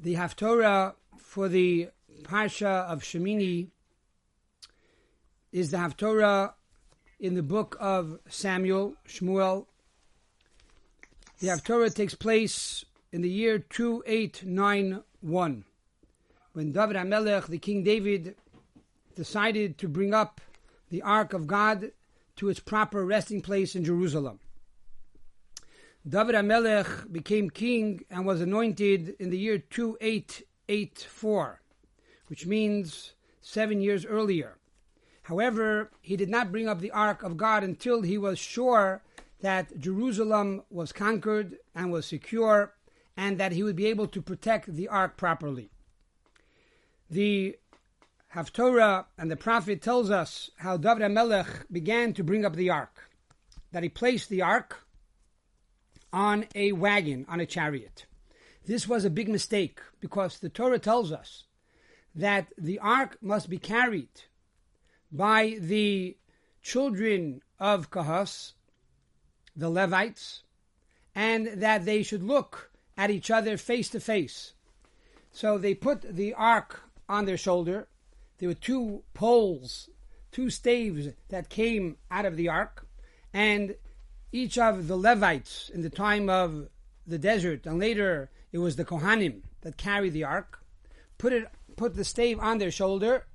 The Haftorah for the Parsha of Shemini is the Haftorah in the book of Samuel, Shmuel. The Haftorah takes place in the year 2891 when David HaMelech, the King David, decided to bring up the Ark of God to its proper resting place in Jerusalem. David HaMelech became king and was anointed in the year 2884, which means seven years earlier. However, he did not bring up the Ark of God until he was sure that Jerusalem was conquered and was secure and that he would be able to protect the Ark properly. The Haftorah and the prophet tells us how David HaMelech began to bring up the Ark, that he placed the Ark on a wagon, on a chariot. This was a big mistake because the Torah tells us that the ark must be carried by the children of Kahas, the Levites, and that they should look at each other face to face. So they put the ark on their shoulder. There were two poles, two staves that came out of the ark, and each of the Levites in the time of the desert, and later it was the Kohanim that carried the ark, put it put the stave on their shoulder,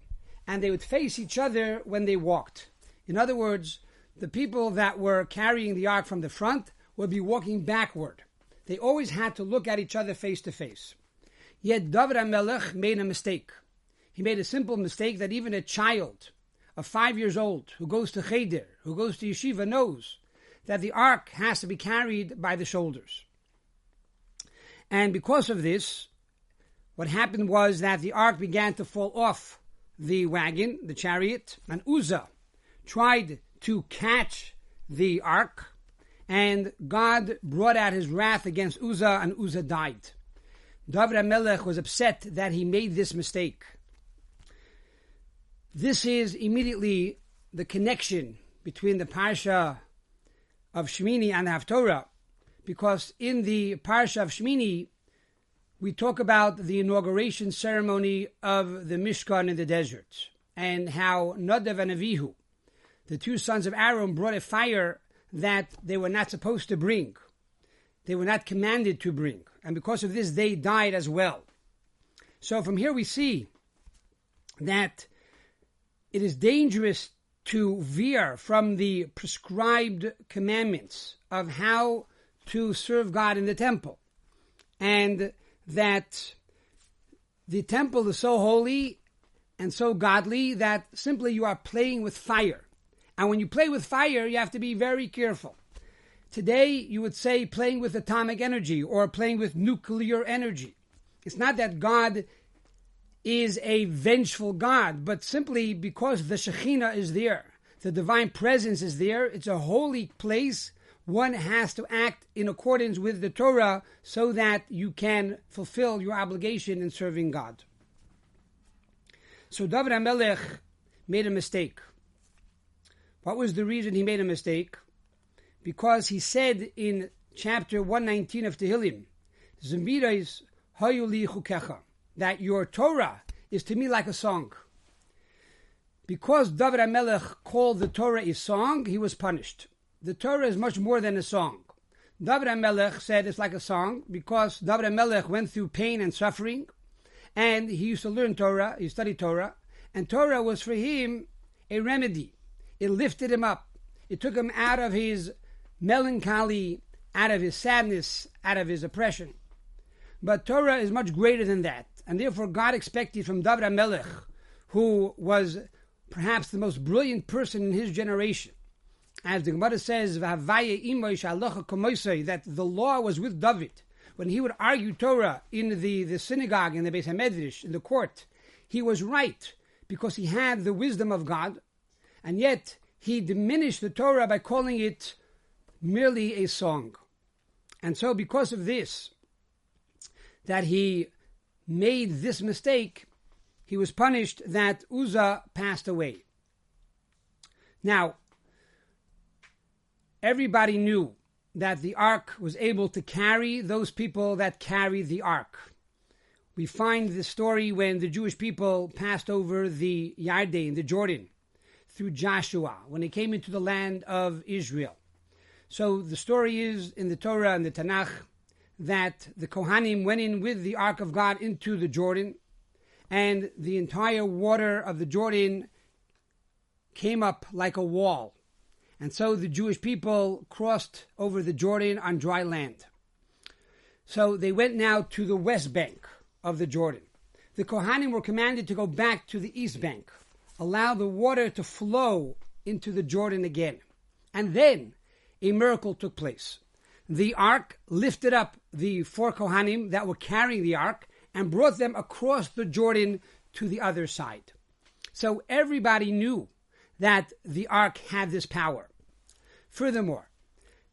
and they would face each other when they walked. In other words, the people that were carrying the ark from the front would be walking backward. They always had to look at each other face to face. Yet David HaMelech made a mistake. He made a simple mistake that even a child of five years old who goes to Cheder, who goes to yeshiva, knows that the ark has to be carried by the shoulders. And because of this, what happened was that the ark began to fall off the wagon, the chariot, and Uzzah tried to catch the ark, and God brought out his wrath against Uzzah, and Uzzah died. David HaMelech was upset that he made this mistake. This is immediately the connection between the Parsha of Shmini and Haftorah, because in the Parsha of Shmini, we talk about the inauguration ceremony of the Mishkan in the desert, and how Nadav and Avihu, the two sons of Aaron, brought a fire that they were not supposed to bring. They were not commanded to bring. And because of this, they died as well. So from here we see that it is dangerous to veer from the prescribed commandments of how to serve God in the temple. And that the temple is so holy and so godly that simply you are playing with fire. And when you play with fire, you have to be very careful. Today, you would say playing with atomic energy or playing with nuclear energy. It's not that God is a vengeful God, but simply because the Shekhinah is there, the divine presence is there, it's a holy place. One has to act in accordance with the Torah so that you can fulfill your obligation in serving God. So David HaMelech made a mistake. What was the reason he made a mistake? Because he said in chapter 119 of Tehillim, Zemirais hayuli chukecha that your Torah is to me like a song. Because David HaMelech called the Torah a song, he was punished. The Torah is much more than a song. David HaMelech said it's like a song because David HaMelech went through pain and suffering, and he used to learn Torah, he studied Torah, and Torah was for him a remedy. It lifted him up. It took him out of his melancholy, out of his sadness, out of his oppression. But Torah is much greater than that. And therefore, God expected from David HaMelech, who was perhaps the most brilliant person in his generation, as the Gemara says, that the law was with David. When he would argue Torah in the, the synagogue, in the Beis HaMedrash, in the court, he was right because he had the wisdom of God, and yet he diminished the Torah by calling it merely a song. And so, because of this, that he made this mistake, he was punished that Uzzah passed away. Now, everybody knew that the ark was able to carry those people that carried the ark. we find the story when the Jewish people passed over the Yarden, the Jordan, through Joshua, when they came into the land of Israel. So the story is in the Torah and the Tanakh that the Kohanim went in with the Ark of God into the Jordan, and the entire water of the Jordan came up like a wall. And so the Jewish people crossed over the Jordan on dry land. So they went now to the west bank of the Jordan. The Kohanim were commanded to go back to the east bank, allow the water to flow into the Jordan again. And then a miracle took place. The ark lifted up the four Kohanim that were carrying the ark and brought them across the Jordan to the other side. So everybody knew that the ark had this power. Furthermore,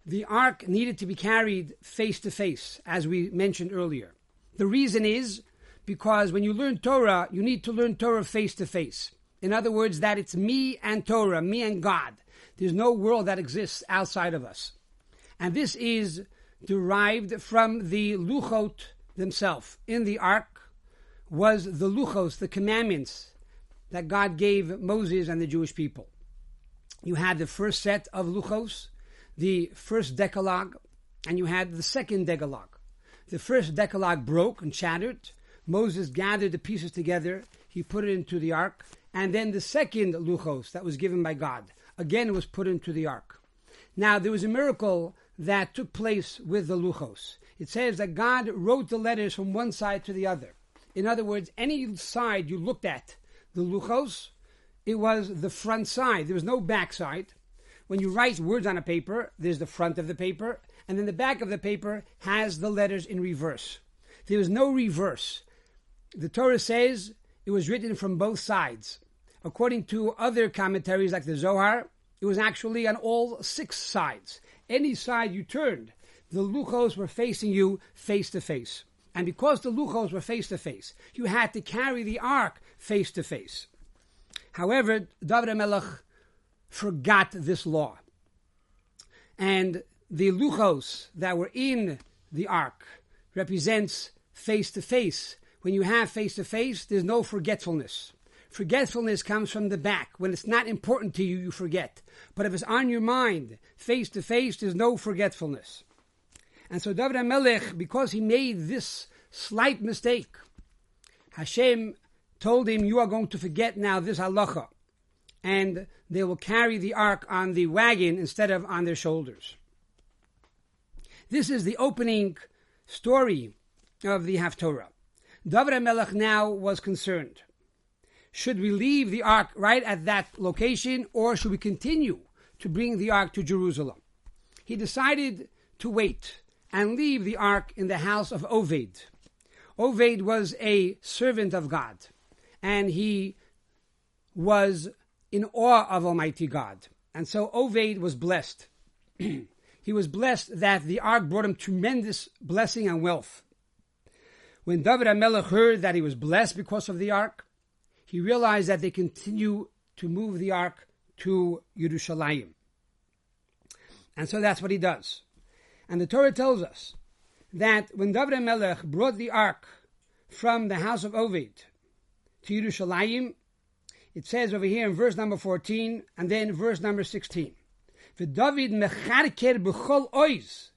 the ark needed to be carried face to face, as we mentioned earlier. The reason is because when you learn Torah, you need to learn Torah face to face. In other words, that it's me and Torah, me and God. There's no world that exists outside of us. And this is derived from the Luchot themselves. In the ark was the Luchos, the commandments that God gave Moses and the Jewish people. You had the first set of Luchos, the first Decalogue, and you had the second Decalogue. The first Decalogue broke and shattered. Moses gathered the pieces together, he put it into the ark, and then the second Luchos that was given by God, again was put into the ark. Now, there was a miracle that took place with the Luchos. It says that God wrote the letters from one side to the other. In other words, any side you looked at, the Luchos, it was the front side. There was no back side. When you write words on a paper, there's the front of the paper, and then the back of the paper has the letters in reverse. There was no reverse. The Torah says it was written from both sides. According to other commentaries like the Zohar, it was actually on all six sides any side you turned, the luchos were facing you face to face. And because the luchos were face to face, you had to carry the ark face to face. However, David Melech forgot this law. And the luchos that were in the ark represents face to face. When you have face to face, there's no forgetfulness. Forgetfulness comes from the back. When it's not important to you, you forget. But if it's on your mind, face to face, there's no forgetfulness. And so David HaMelech, because he made this slight mistake, Hashem told him, You are going to forget now this halacha. And they will carry the ark on the wagon instead of on their shoulders. This is the opening story of the Haftorah. David HaMelech now was concerned. Should we leave the ark right at that location or should we continue to bring the ark to Jerusalem? He decided to wait and leave the ark in the house of Oved. Oved was a servant of God and he was in awe of Almighty God. And so Oved was blessed. he was blessed that the ark brought him tremendous blessing and wealth. When David HaMelech heard that he was blessed because of the ark, he realized that they continue to move the ark to Yerushalayim. And so that's what he does. And the Torah tells us that when David Melech brought the ark from the house of Oved to Yerushalayim, it says over here in verse number 14 and then verse number 16. For David mecharker b'chol oiz.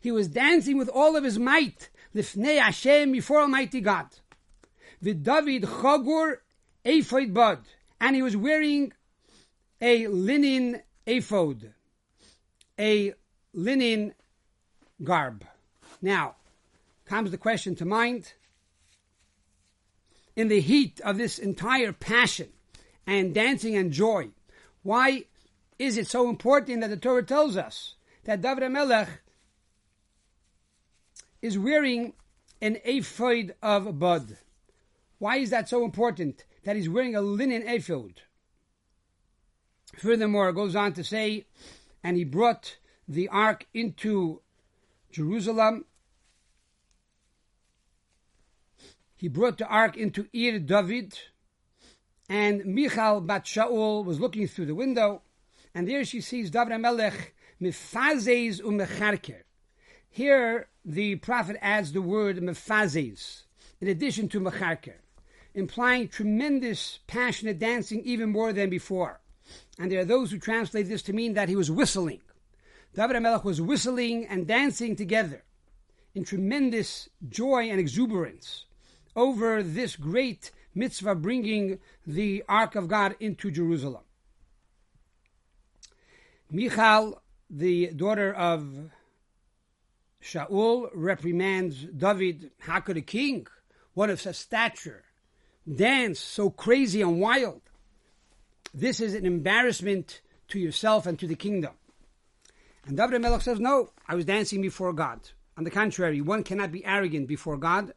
He was dancing with all of his might, lifnei Hashem, before Almighty God. David chagur ephod bud, and he was wearing a linen ephod, a linen garb. Now, comes the question to mind. In the heat of this entire passion and dancing and joy, why is it so important that the Torah tells us that David Melech is wearing an ephod of bud? Why is that so important? That he's wearing a linen ephod. Furthermore, it goes on to say, and he brought the ark into Jerusalem. He brought the ark into Ir David, and Michal Bat Shaul was looking through the window, and there she sees David Melech mifazes umecharker. Here, the prophet adds the word mefazes. in addition to Mecharker, implying tremendous passionate dancing even more than before. And there are those who translate this to mean that he was whistling. David HaMelech was whistling and dancing together in tremendous joy and exuberance over this great mitzvah bringing the Ark of God into Jerusalem. Michal, the daughter of Shaul, reprimands David, How could a king, one of such stature, dance so crazy and wild? This is an embarrassment to yourself and to the kingdom. And David Melech says, No, I was dancing before God. On the contrary, one cannot be arrogant before God.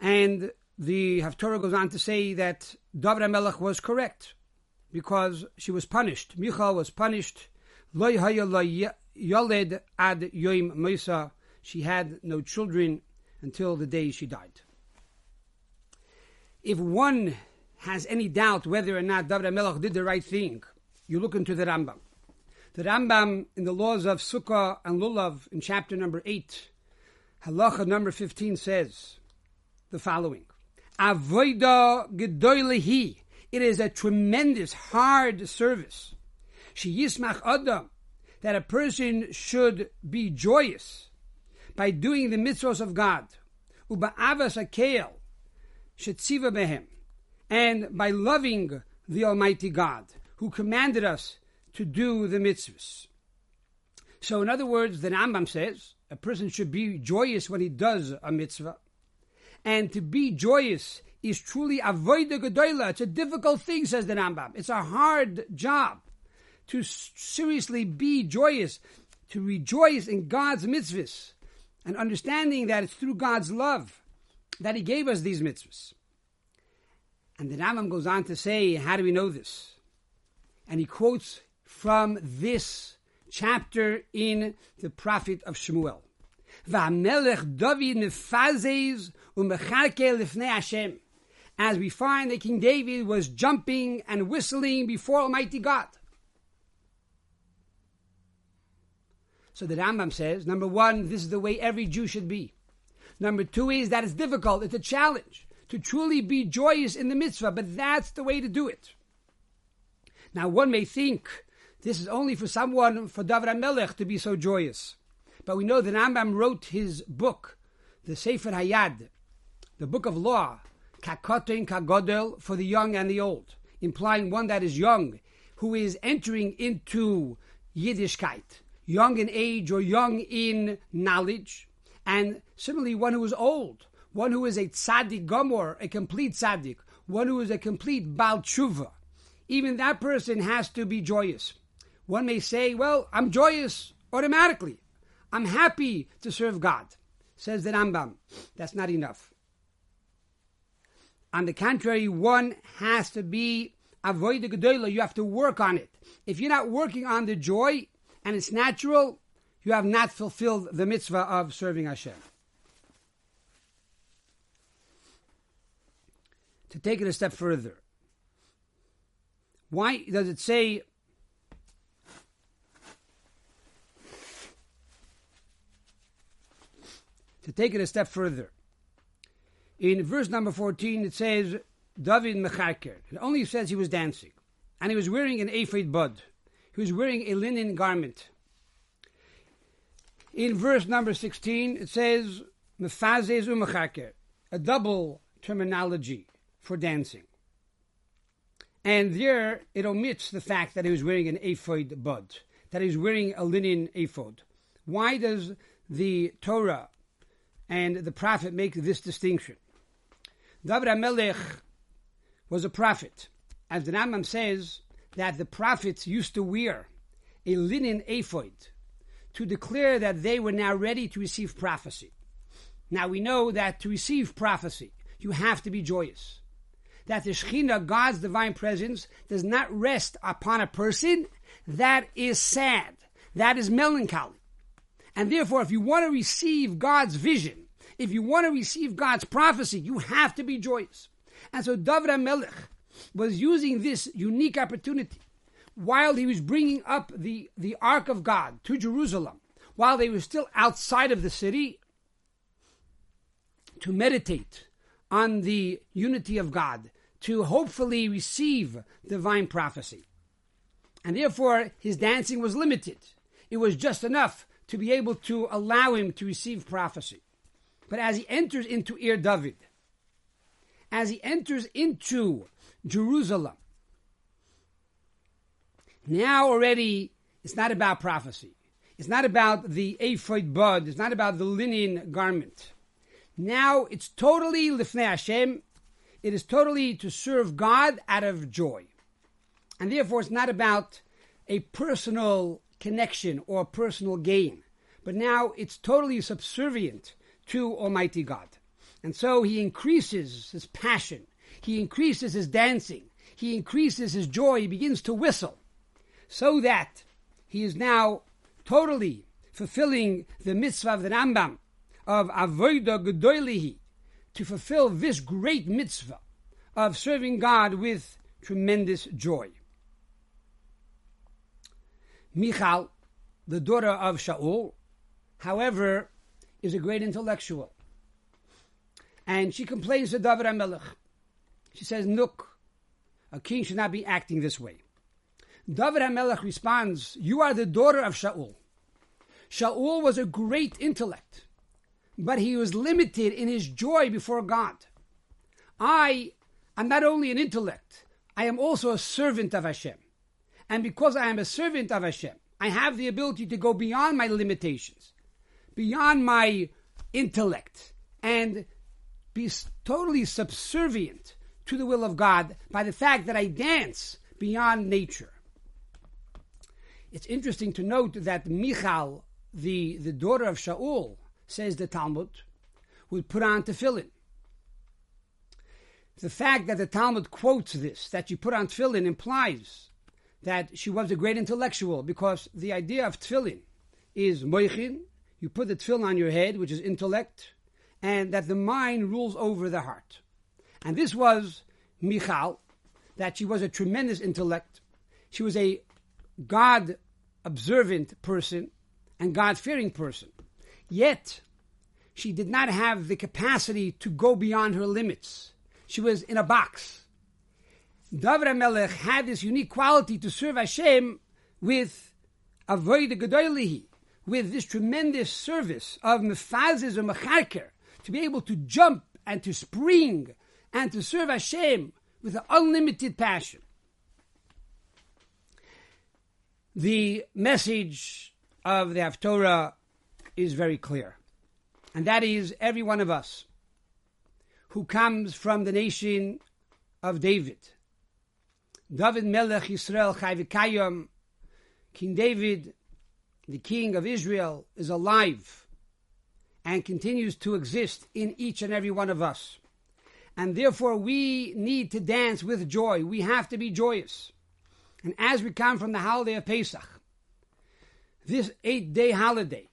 And the Haftorah goes on to say that David Melech was correct because she was punished. Michal was punished. Yoled ad yoim Mesa. She had no children until the day she died. If one has any doubt whether or not David Melech did the right thing, you look into the Rambam. The Rambam in the laws of Sukkah and Lulav in chapter number 8, halacha number 15 says the following. Avoida gedoylehi. It is a tremendous, hard service. She yismach adam. That a person should be joyous by doing the mitzvahs of God. Uba avas akeil. Shetziva behem. And by loving the Almighty God, who commanded us to do the mitzvahs. So, in other words, the Rambam says a person should be joyous when he does a mitzvah. And to be joyous is truly avoida gedola. It's a difficult thing, says the Rambam. It's a hard job to seriously be joyous, to rejoice in God's mitzvahs, and understanding that it's through God's love that He gave us these mitzvahs. And the Rambam goes on to say, how do we know this? And he quotes from this chapter in the prophet of Shmuel. As we find that King David was jumping and whistling before Almighty God. So the Rambam says, number one, this is the way every Jew should be. Number two is that it's difficult, it's a challenge to truly be joyous in the mitzvah, but that's the way to do it. Now, one may think this is only for someone, for David Melech, to be so joyous. But we know that Rambam wrote his book, the Sefer Hayad, the book of law, Kakotin Kagodel, for the young and the old, implying one that is young, who is entering into Yiddishkeit, young in age or young in knowledge, and similarly one who is old, one who is a tzaddik gomor, a complete tzaddik, one who is a complete bal tshuva. Even that person has to be joyous. One may say, well, I'm joyous automatically. I'm happy to serve God. Says the Rambam. That's not enough. On the contrary, one has to be avoid the gedola. You have to work on it. If you're not working on the joy and it's natural, you have not fulfilled the mitzvah of serving Hashem. To take it a step further, why does it say to take it a step further? In verse number 14, it says, David Mecharker. It only says he was dancing. And he was wearing an ephod bud. He was wearing a linen garment. In verse number 16, it says, Mefazez u'mechaker. A double terminology for dancing. And there it omits the fact that he was wearing an ephod bud, that he was wearing a linen ephod. Why does the Torah and the prophet make this distinction? David HaMelech was a prophet. As the Rambam says, that the prophets used to wear a linen ephod to declare that they were now ready to receive prophecy. Now we know that to receive prophecy, you have to be joyous that the Shekhinah, God's divine presence, does not rest upon a person, that is sad. That is melancholy. And therefore, if you want to receive God's vision, if you want to receive God's prophecy, you have to be joyous. And so David HaMelech was using this unique opportunity while he was bringing up the, the Ark of God to Jerusalem, while they were still outside of the city, to meditate on the unity of God to hopefully receive divine prophecy. And therefore, his dancing was limited. It was just enough to be able to allow him to receive prophecy. But as he enters into Ir David, as he enters into Jerusalem, now already it's not about prophecy. It's not about the ephod bud. It's not about the linen garment. Now it's totally lifnei Hashem. It is totally to serve God out of joy. And therefore it's not about a personal connection or personal gain. But now it's totally subservient to Almighty God. And so he increases his passion. He increases his dancing. He increases his joy. He begins to whistle so that he is now totally fulfilling the mitzvah of the Rambam of Avodah Gedoilihi to fulfill this great mitzvah of serving God with tremendous joy. Michal, the daughter of Shaul, however, is a great intellectual. And she complains to David HaMelech. She says, Look, a king should not be acting this way. David HaMelech responds, You are the daughter of Shaul. Shaul was a great intellect, but he was limited in his joy before God. I am not only an intellect, I am also a servant of Hashem. And because I am a servant of Hashem, I have the ability to go beyond my limitations, beyond my intellect, and be totally subservient to the will of God by the fact that I dance beyond nature. It's interesting to note that Michal, the, the daughter of Shaul, says the Talmud, would put on tefillin. The fact that the Talmud quotes this, that she put on tefillin, implies that she was a great intellectual, because the idea of tefillin is moichin, you put the tefillin on your head, which is intellect, and that the mind rules over the heart. And this was Michal, that she was a tremendous intellect. She was a God observant person and God fearing person. Yet, she did not have the capacity to go beyond her limits. She was in a box. David HaMelech had this unique quality to serve Hashem with avoid gedoylihi, with this tremendous service of mefazes or mecharker, to be able to jump and to spring and to serve Hashem with an unlimited passion. The message of the Haftorah is very clear. And that is every one of us who comes from the nation of David. David Melech Yisrael Chayvikayim, King David, the king of Israel, is alive and continues to exist in each and every one of us. And therefore, we need to dance with joy. We have to be joyous. And as we come from the holiday of Pesach, this eight day holiday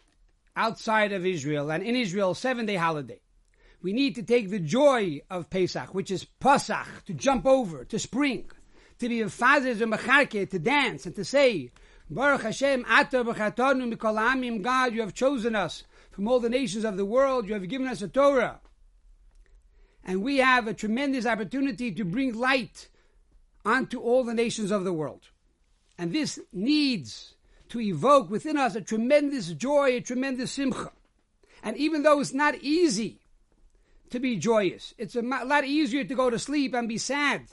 outside of Israel and in Israel, seven day holiday, we need to take the joy of Pesach, which is Pasach, to jump over, to spring, to be a fazes and mecharke, to dance and to say, Baruch Hashem, Ata b'chatonu mikol amim, God, you have chosen us from all the nations of the world, you have given us a Torah. And we have a tremendous opportunity to bring light onto all the nations of the world. And this needs to evoke within us a tremendous joy, a tremendous simcha. And even though it's not easy to be joyous, it's a lot easier to go to sleep and be sad.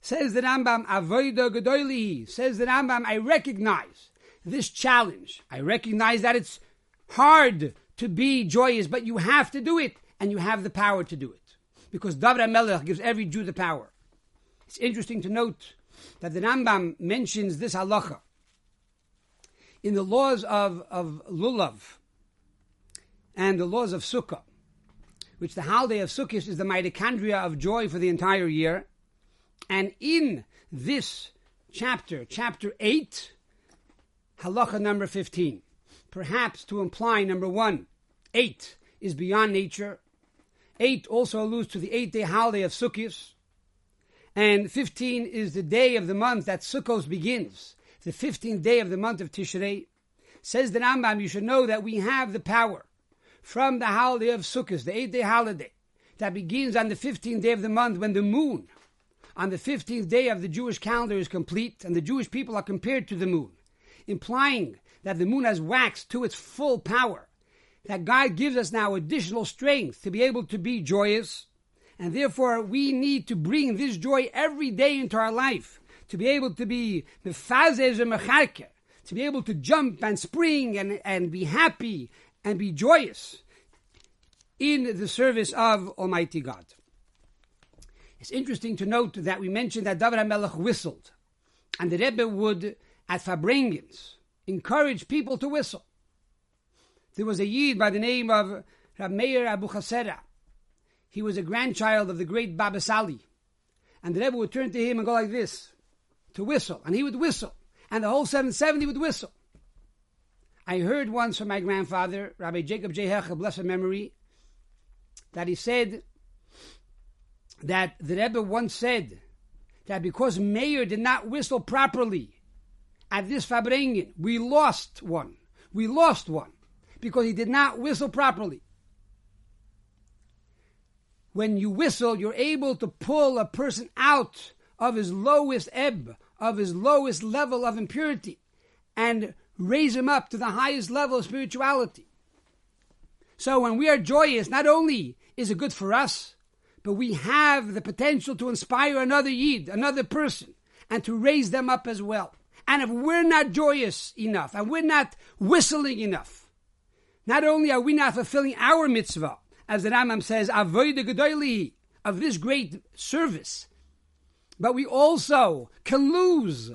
Says the Rambam, Avoida Gedoilihi, says the Rambam, I recognize this challenge. I recognize that it's hard to be joyous, but you have to do it, and you have the power to do it. Because David Melech gives every Jew the power. It's interesting to note that the Rambam mentions this halacha in the laws of, of Lulav and the laws of Sukkah, which the holiday of Sukkot is the mitochondria of joy for the entire year. And in this chapter, chapter 8, halacha number 15, perhaps to imply number one, 8 is beyond nature. 8 also alludes to the eight day holiday of Sukkot and 15 is the day of the month that Sukkot begins, the 15th day of the month of Tishrei. Says the Rambam, you should know that we have the power from the holiday of Sukkot, the eight day holiday, that begins on the 15th day of the month when the moon on the 15th day of the Jewish calendar is complete and the Jewish people are compared to the moon, implying that the moon has waxed to its full power, that God gives us now additional strength to be able to be joyous, and therefore we need to bring this joy every day into our life, to be able to be mefazez and to be able to jump and spring and, and be happy and be joyous in the service of Almighty God. It's interesting to note that we mentioned that David HaMelech whistled, and the Rebbe would, at Farbrengens, encourage people to whistle. There was a Yid by the name of Rab Meir Abu Chasera. He was a grandchild of the great Baba Sali. And the Rebbe would turn to him and go like this, to whistle. And he would whistle. And the whole 770 would whistle. I heard once from my grandfather, Rabbi Jacob J. Hecht, blessed memory, that he said that the Rebbe once said that because Meir did not whistle properly at this Farbrengen, we lost one. We lost one because he did not whistle properly. When you whistle, you're able to pull a person out of his lowest ebb, of his lowest level of impurity, and raise him up to the highest level of spirituality. So when we are joyous, not only is it good for us, but we have the potential to inspire another Yid, another person, and to raise them up as well. And if we're not joyous enough, and we're not whistling enough, not only are we not fulfilling our mitzvah, as the Rambam says, avoid the of this great service, but we also can lose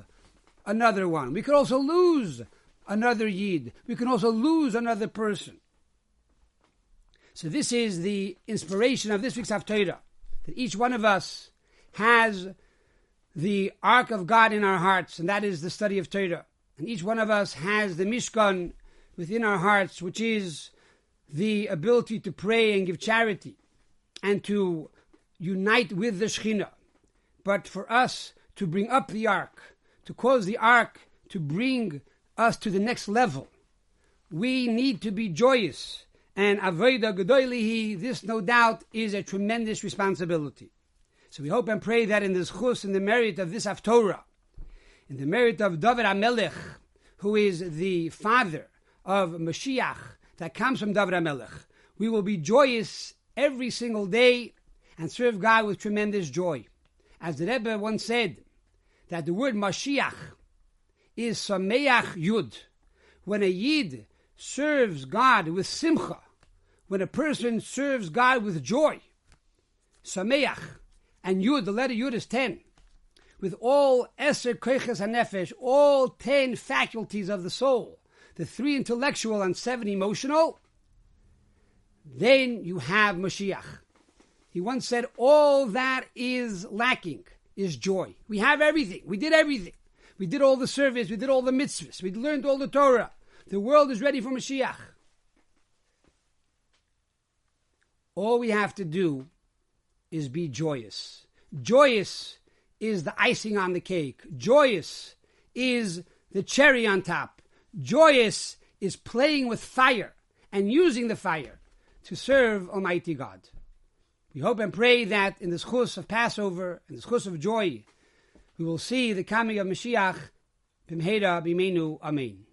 another one. We could also lose another Yid. We can also lose another person. So this is the inspiration of this week's Haftarah, that each one of us has the Ark of God in our hearts, and that is the study of Torah. And each one of us has the Mishkan within our hearts, which is the ability to pray and give charity and to unite with the Shekhinah. But for us to bring up the Ark, to cause the Ark to bring us to the next level, we need to be joyous and Avodah Gedoylihi, this no doubt is a tremendous responsibility. So we hope and pray that in this chus, in the merit of this Haftorah, in the merit of David HaMelech, who is the father of Mashiach that comes from David HaMelech, we will be joyous every single day and serve God with tremendous joy. As the Rebbe once said, that the word Mashiach is Sameach Yud. When a Yid serves God with simcha, when a person serves God with joy, sameach, and yud, the letter yud is ten, with all eser Kreches, and Nefesh, all ten faculties of the soul, the three intellectual and seven emotional, then you have Mashiach. He once said, all that is lacking is joy. We have everything. We did everything. We did all the service. We did all the mitzvahs. We learned all the Torah. The world is ready for Mashiach. All we have to do is be joyous. Joyous is the icing on the cake. Joyous is the cherry on top. Joyous is playing with fire and using the fire to serve Almighty God. We hope and pray that in this chus of Passover, in this chus of joy, we will see the coming of Mashiach. Bimheda bimenu. Amen.